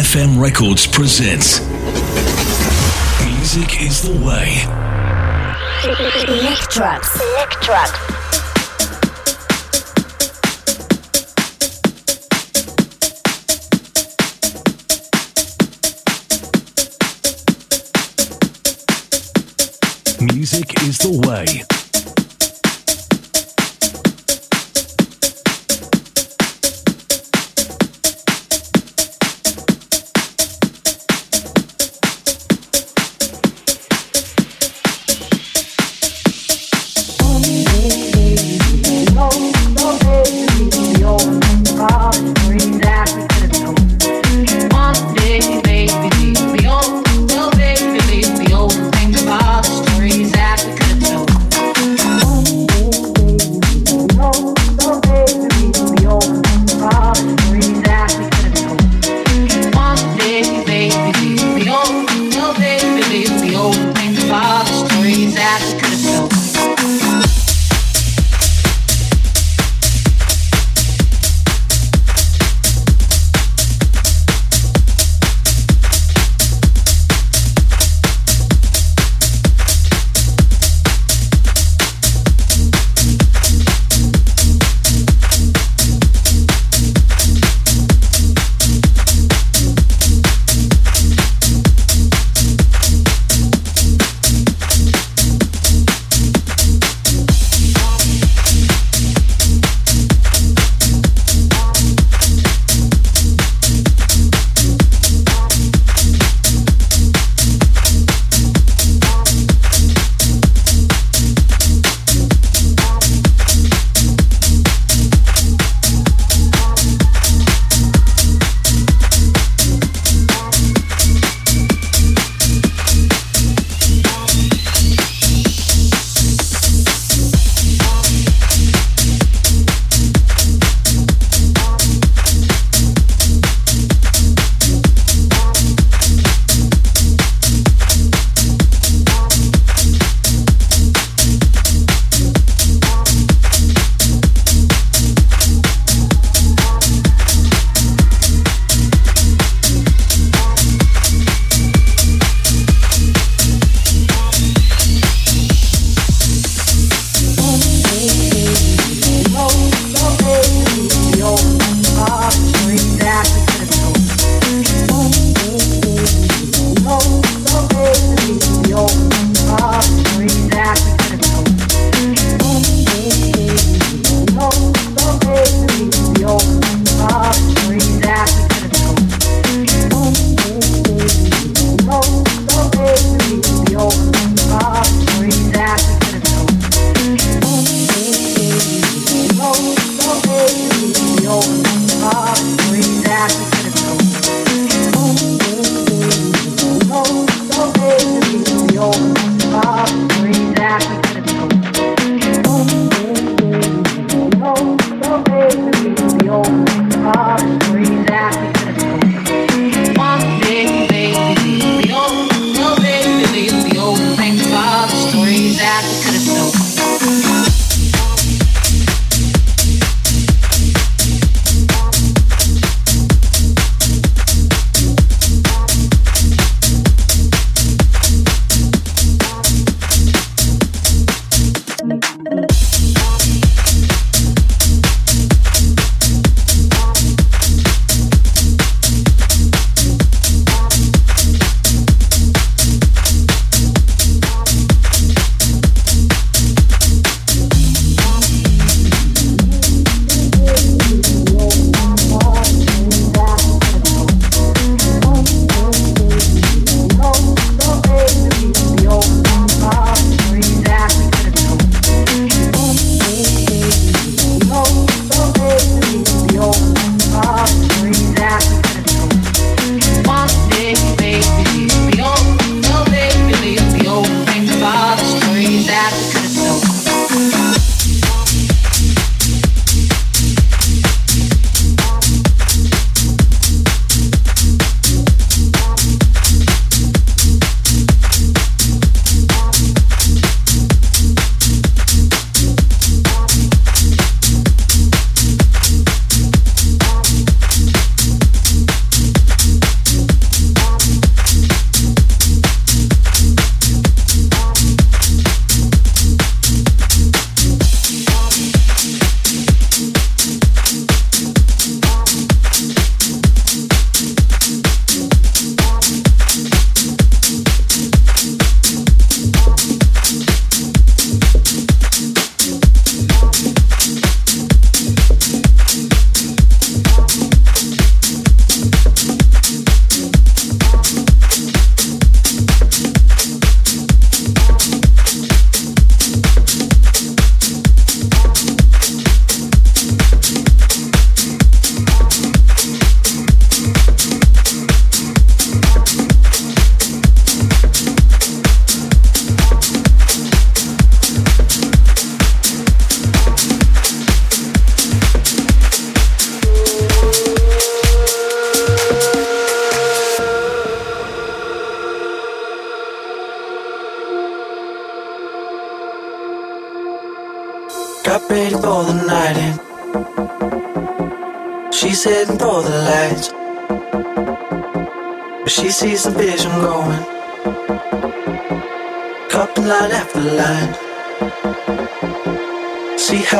FM Records presents Music is the Way. Electrox. Electrox. Music is the way.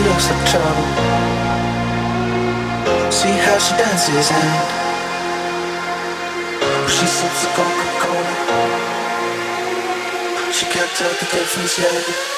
looks like trouble. See how she dances and she sips a Coca-Cola. She can't tell the difference. Eh?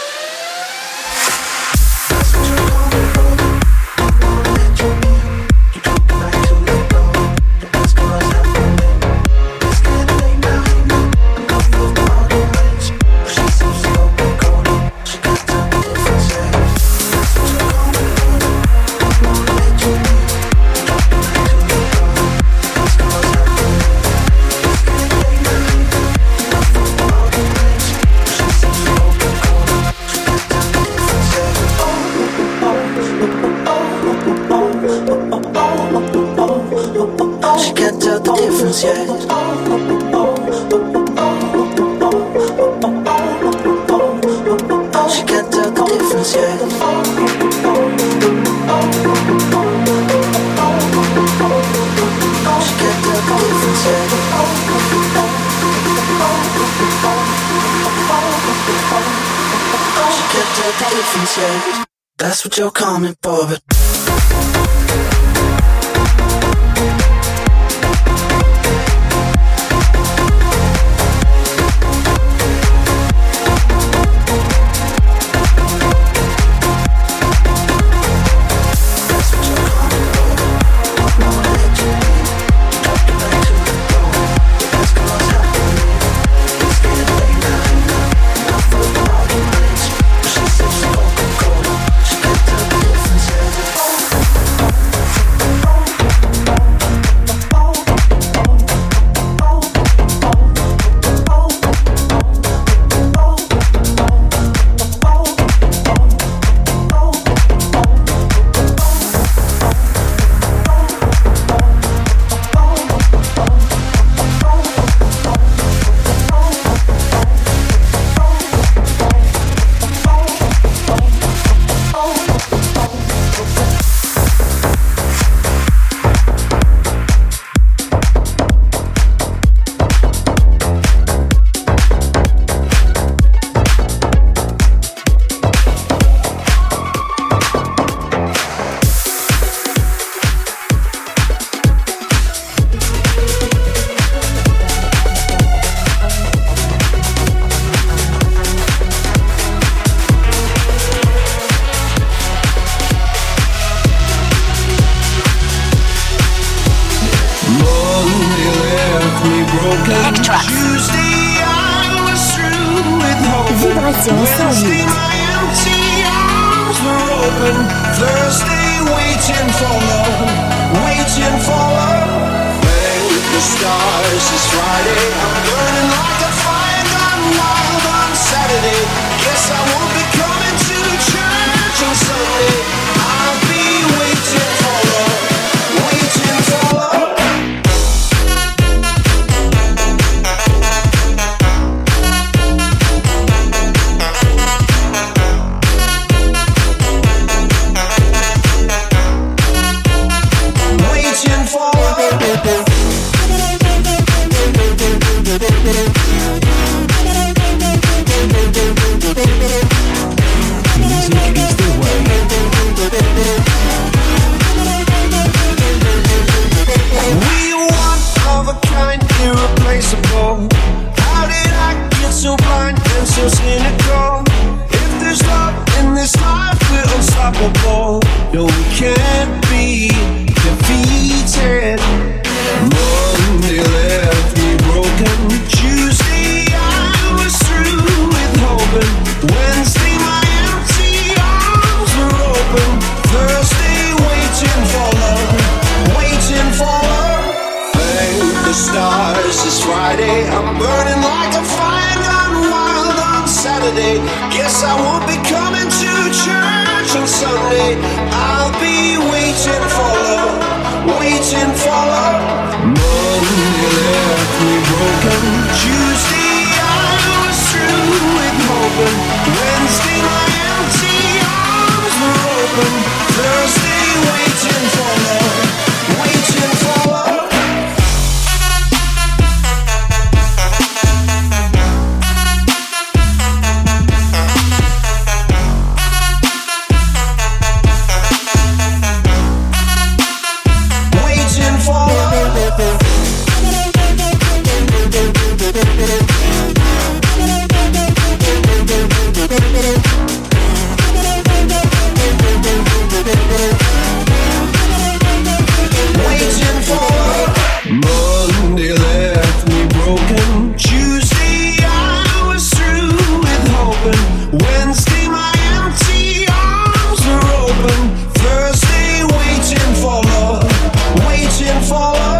Waiting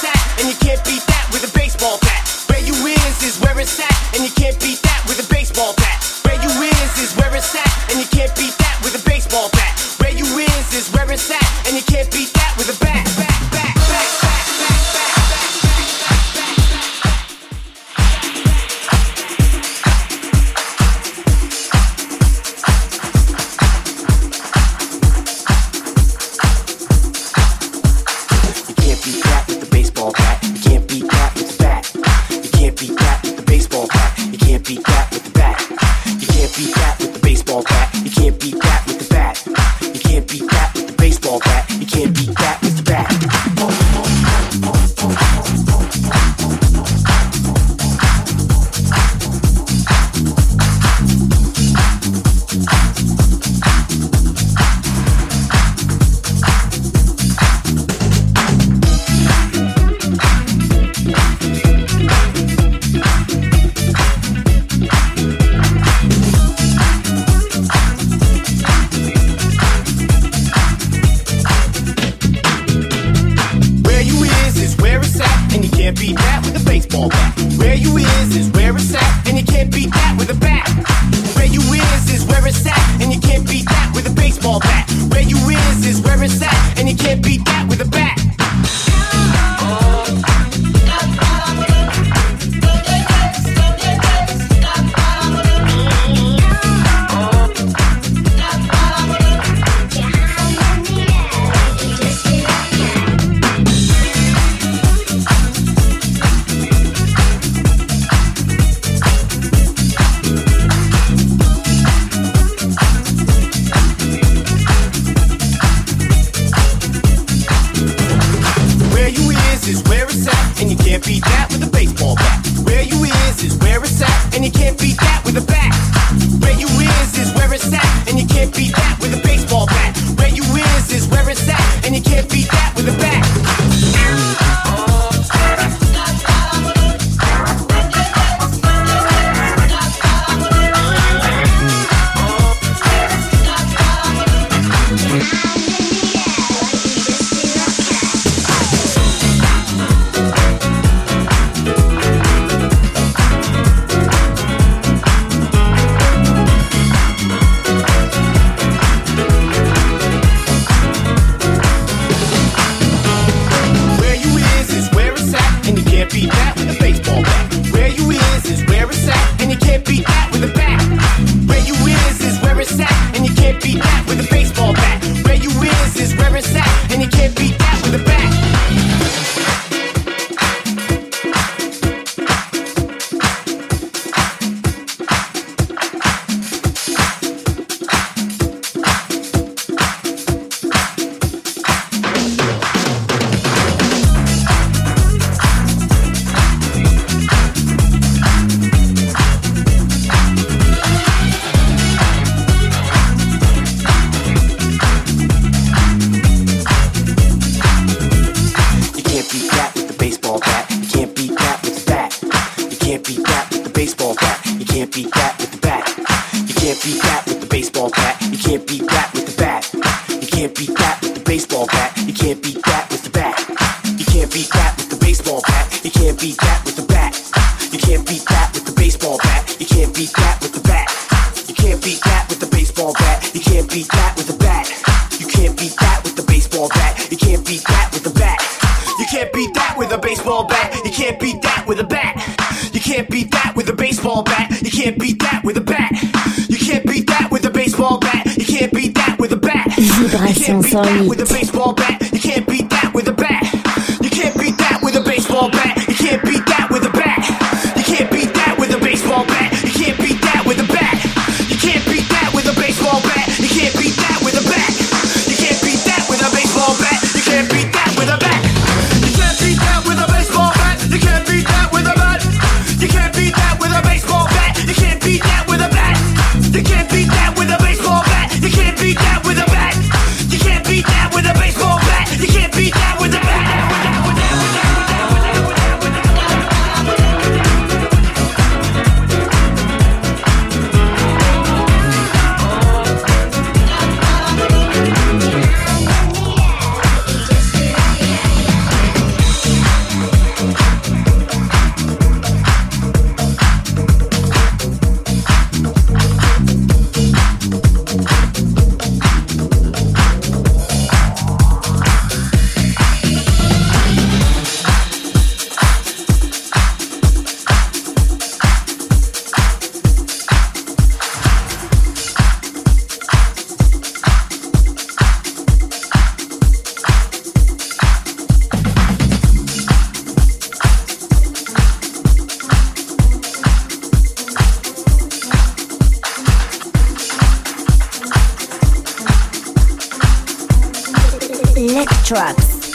that, and you can't beat that. the baseball bat. You can't beat that with the bat. You can't beat that with the baseball bat. You can't beat that with the bat. You can't beat that with the baseball bat. You can't beat that with the bat. You can't beat that with the baseball bat. You can't beat that with the bat. You can't beat that with a baseball bat. You can't beat that with a bat. You can't beat that with a baseball bat. You can't beat that with a bat. You can't beat that with a baseball bat. You can't beat that with a bat. You can't beat that with a baseball bat. You can't beat Electrox.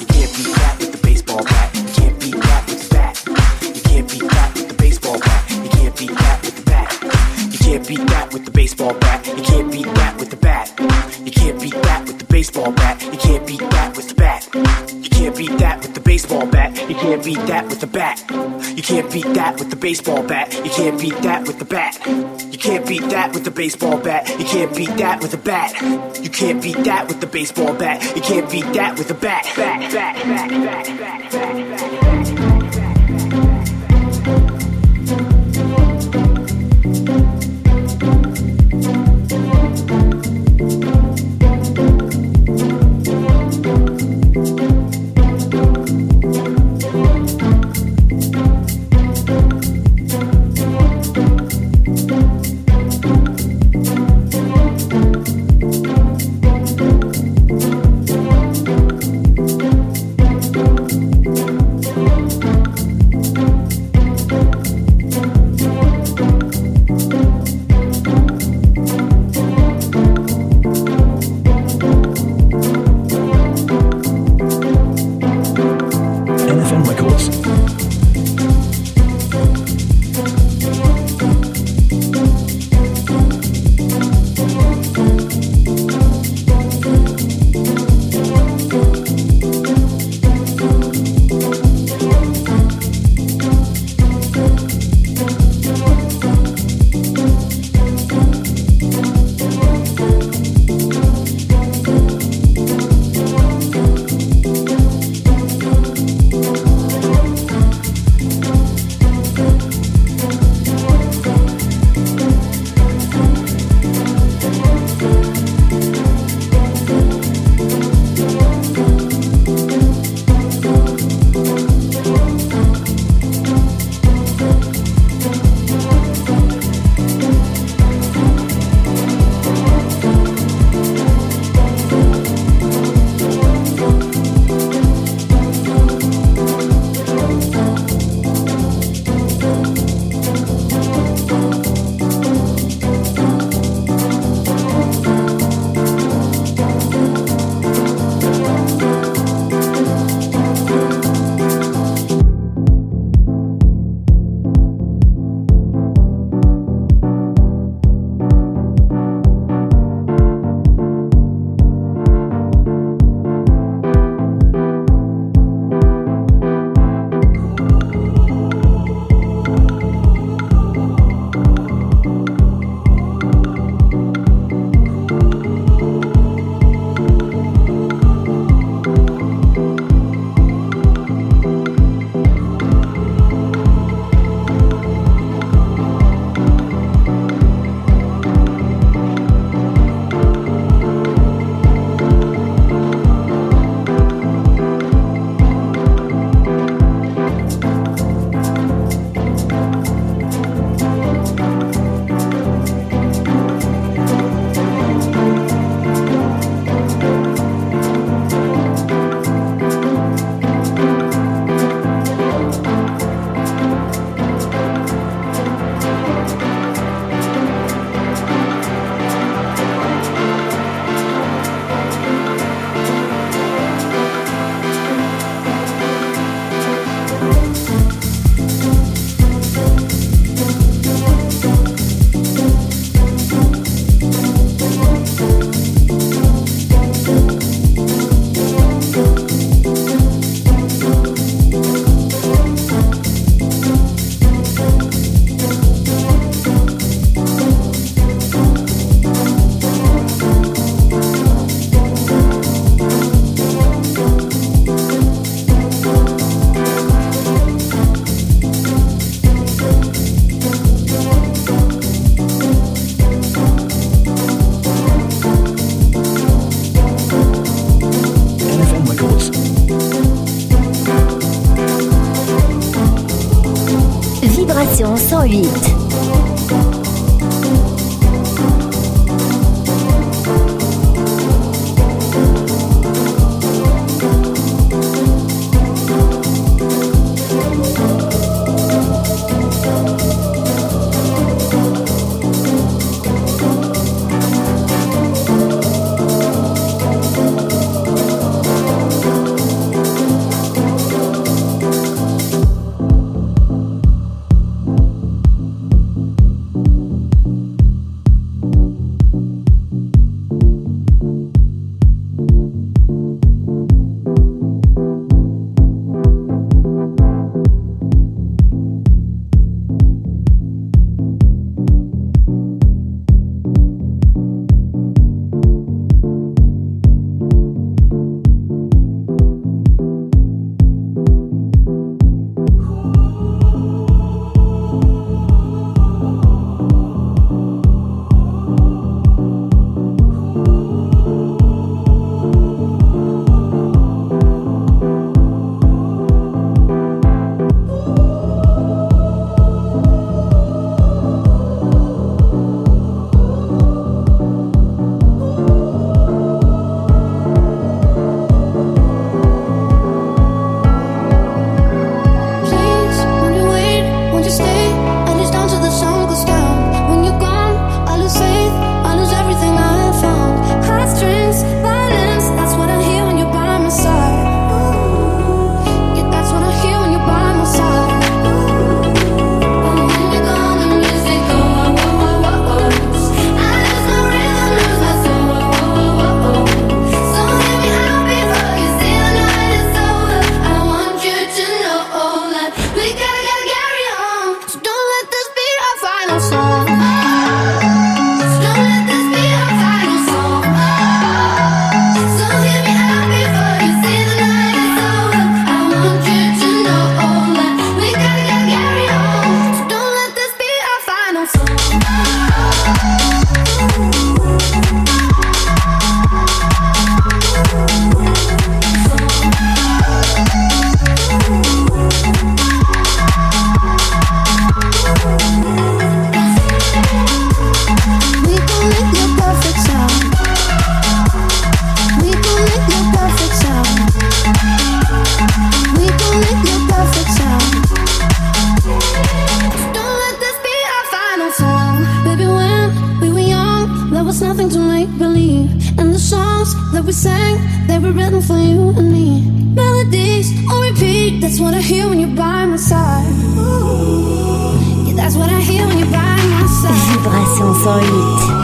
You can't beat that with the baseball bat. Can't beat that with the bat. You can't beat that with the baseball bat. You can't beat that with the bat. You can't beat that with the baseball bat. You can't beat that with the bat. You can't beat that with the baseball bat. You can't beat that with the bat. You can't beat that with the baseball bat. You can't beat that with the bat. You can't beat that with the baseball bat. You can't beat that with the bat. You can't beat that with the baseball bat. You can't beat that with a bat. You can't beat that with the baseball bat. You can't beat that with a bat. Bat, bat, bat, bat, bat, bat, 8. was nothing to make believe. And the songs that we sang, they were written for you and me. Melodies on repeat, that's what I hear when you're by my side. Ooh. Yeah, that's what I hear when you're by my side. Vibration 108.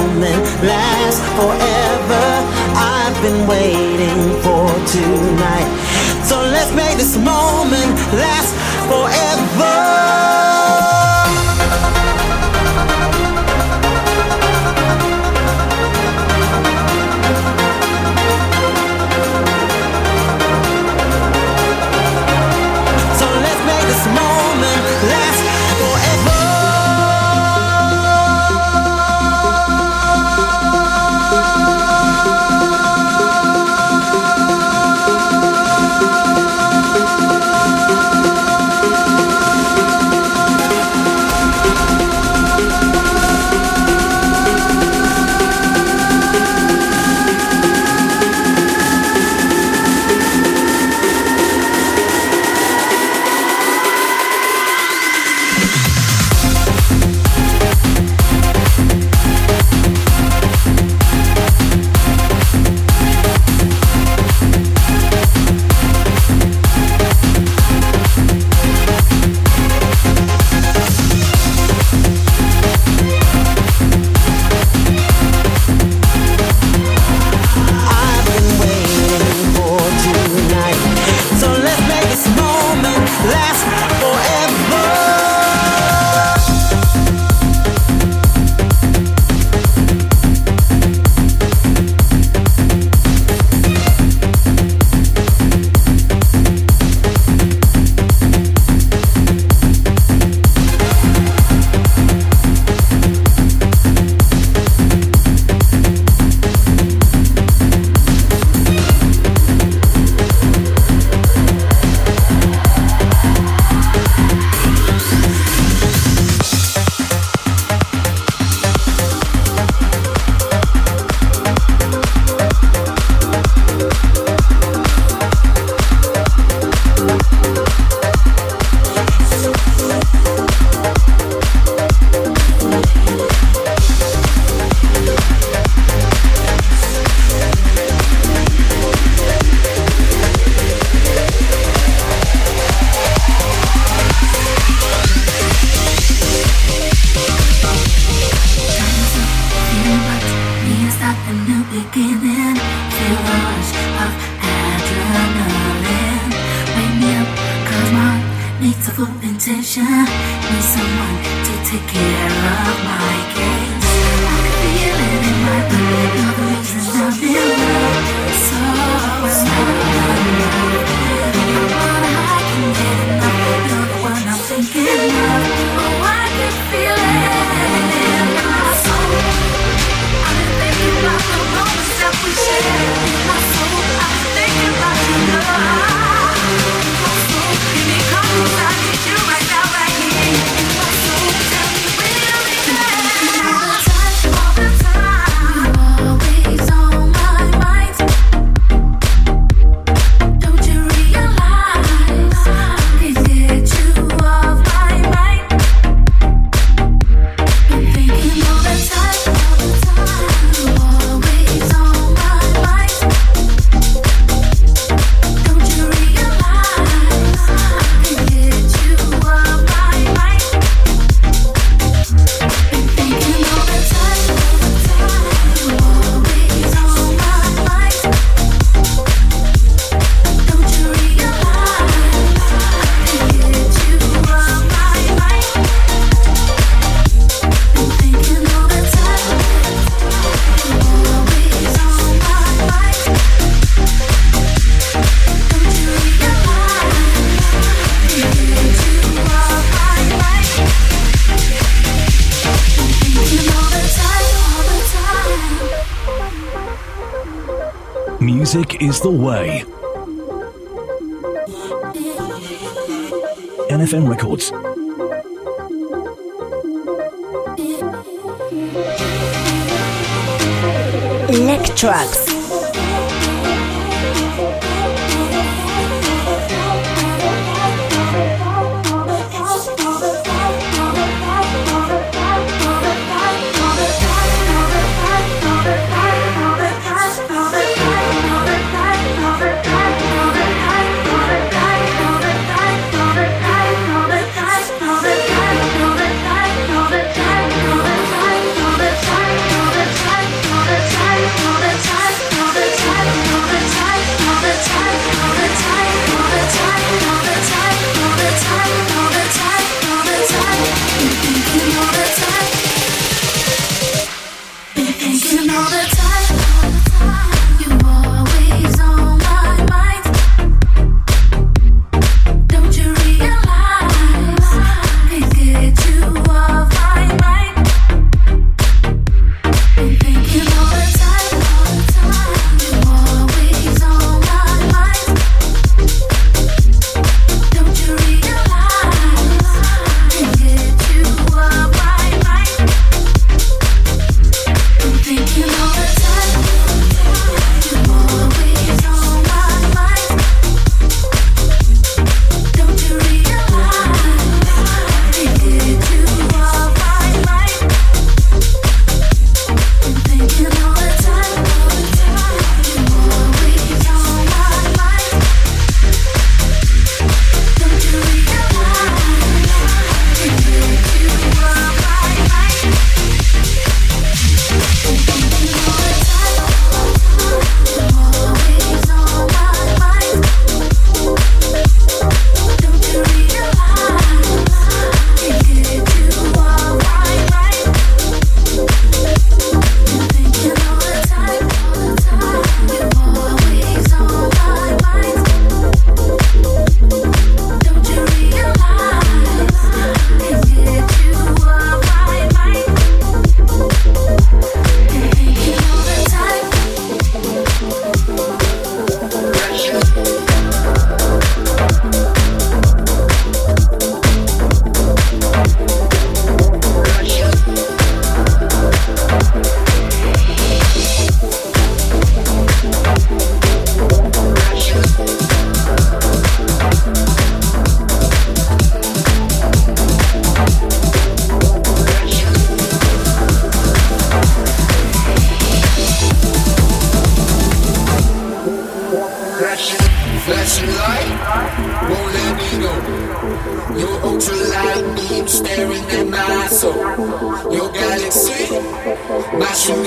moment lasts forever. I've been waiting for tonight. So let's make this moment last forever. music is the way. NFM Records. Lectrox.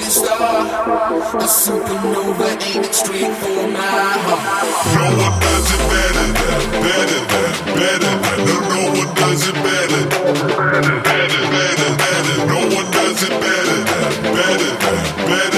shooting star. A supernova aiming straight for my heart. No one does it better than, better than, better than. No, no one does it better. Better, better, better, better. No one does it better than, better than, better.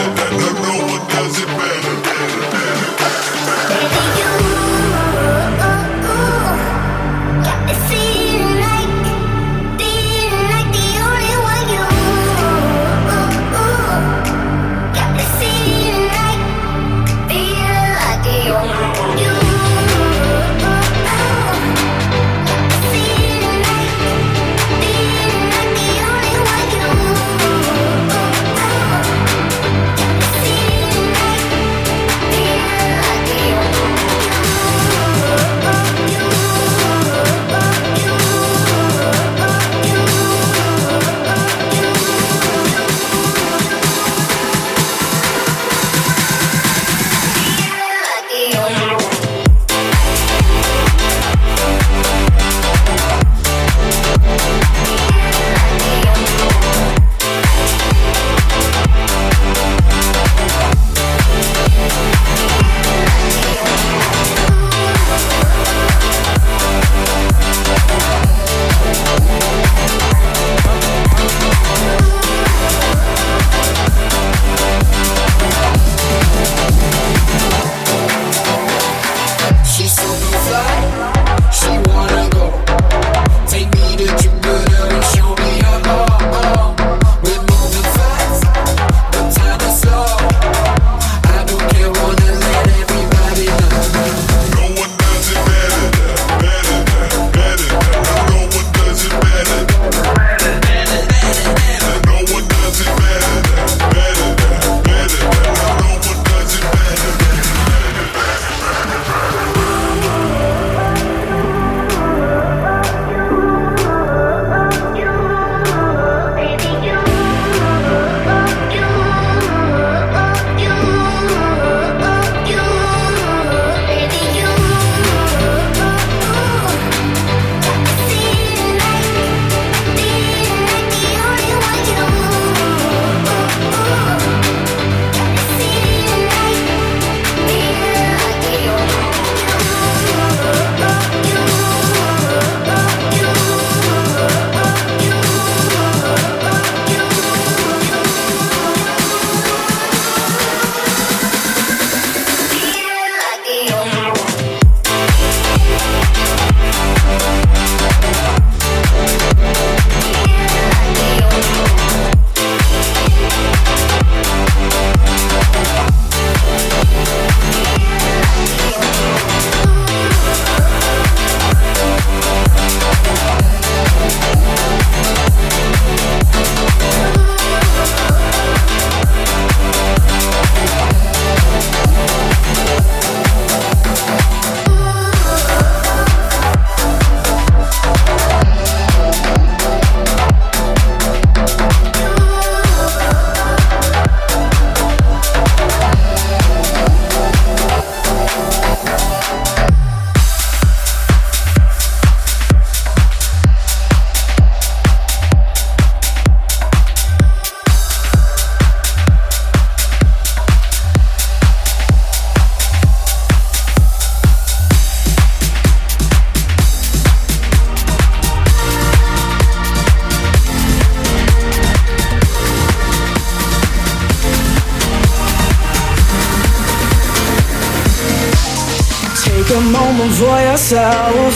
yourself.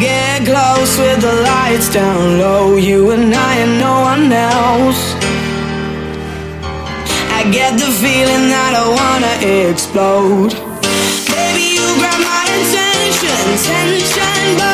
Get close with the lights down low, you and I and no one else. I get the feeling that I wanna explode. Baby, you grab my attention, tension, but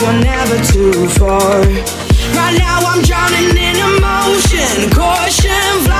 you're never too far. Right now I'm drowning in emotion, caution, fly.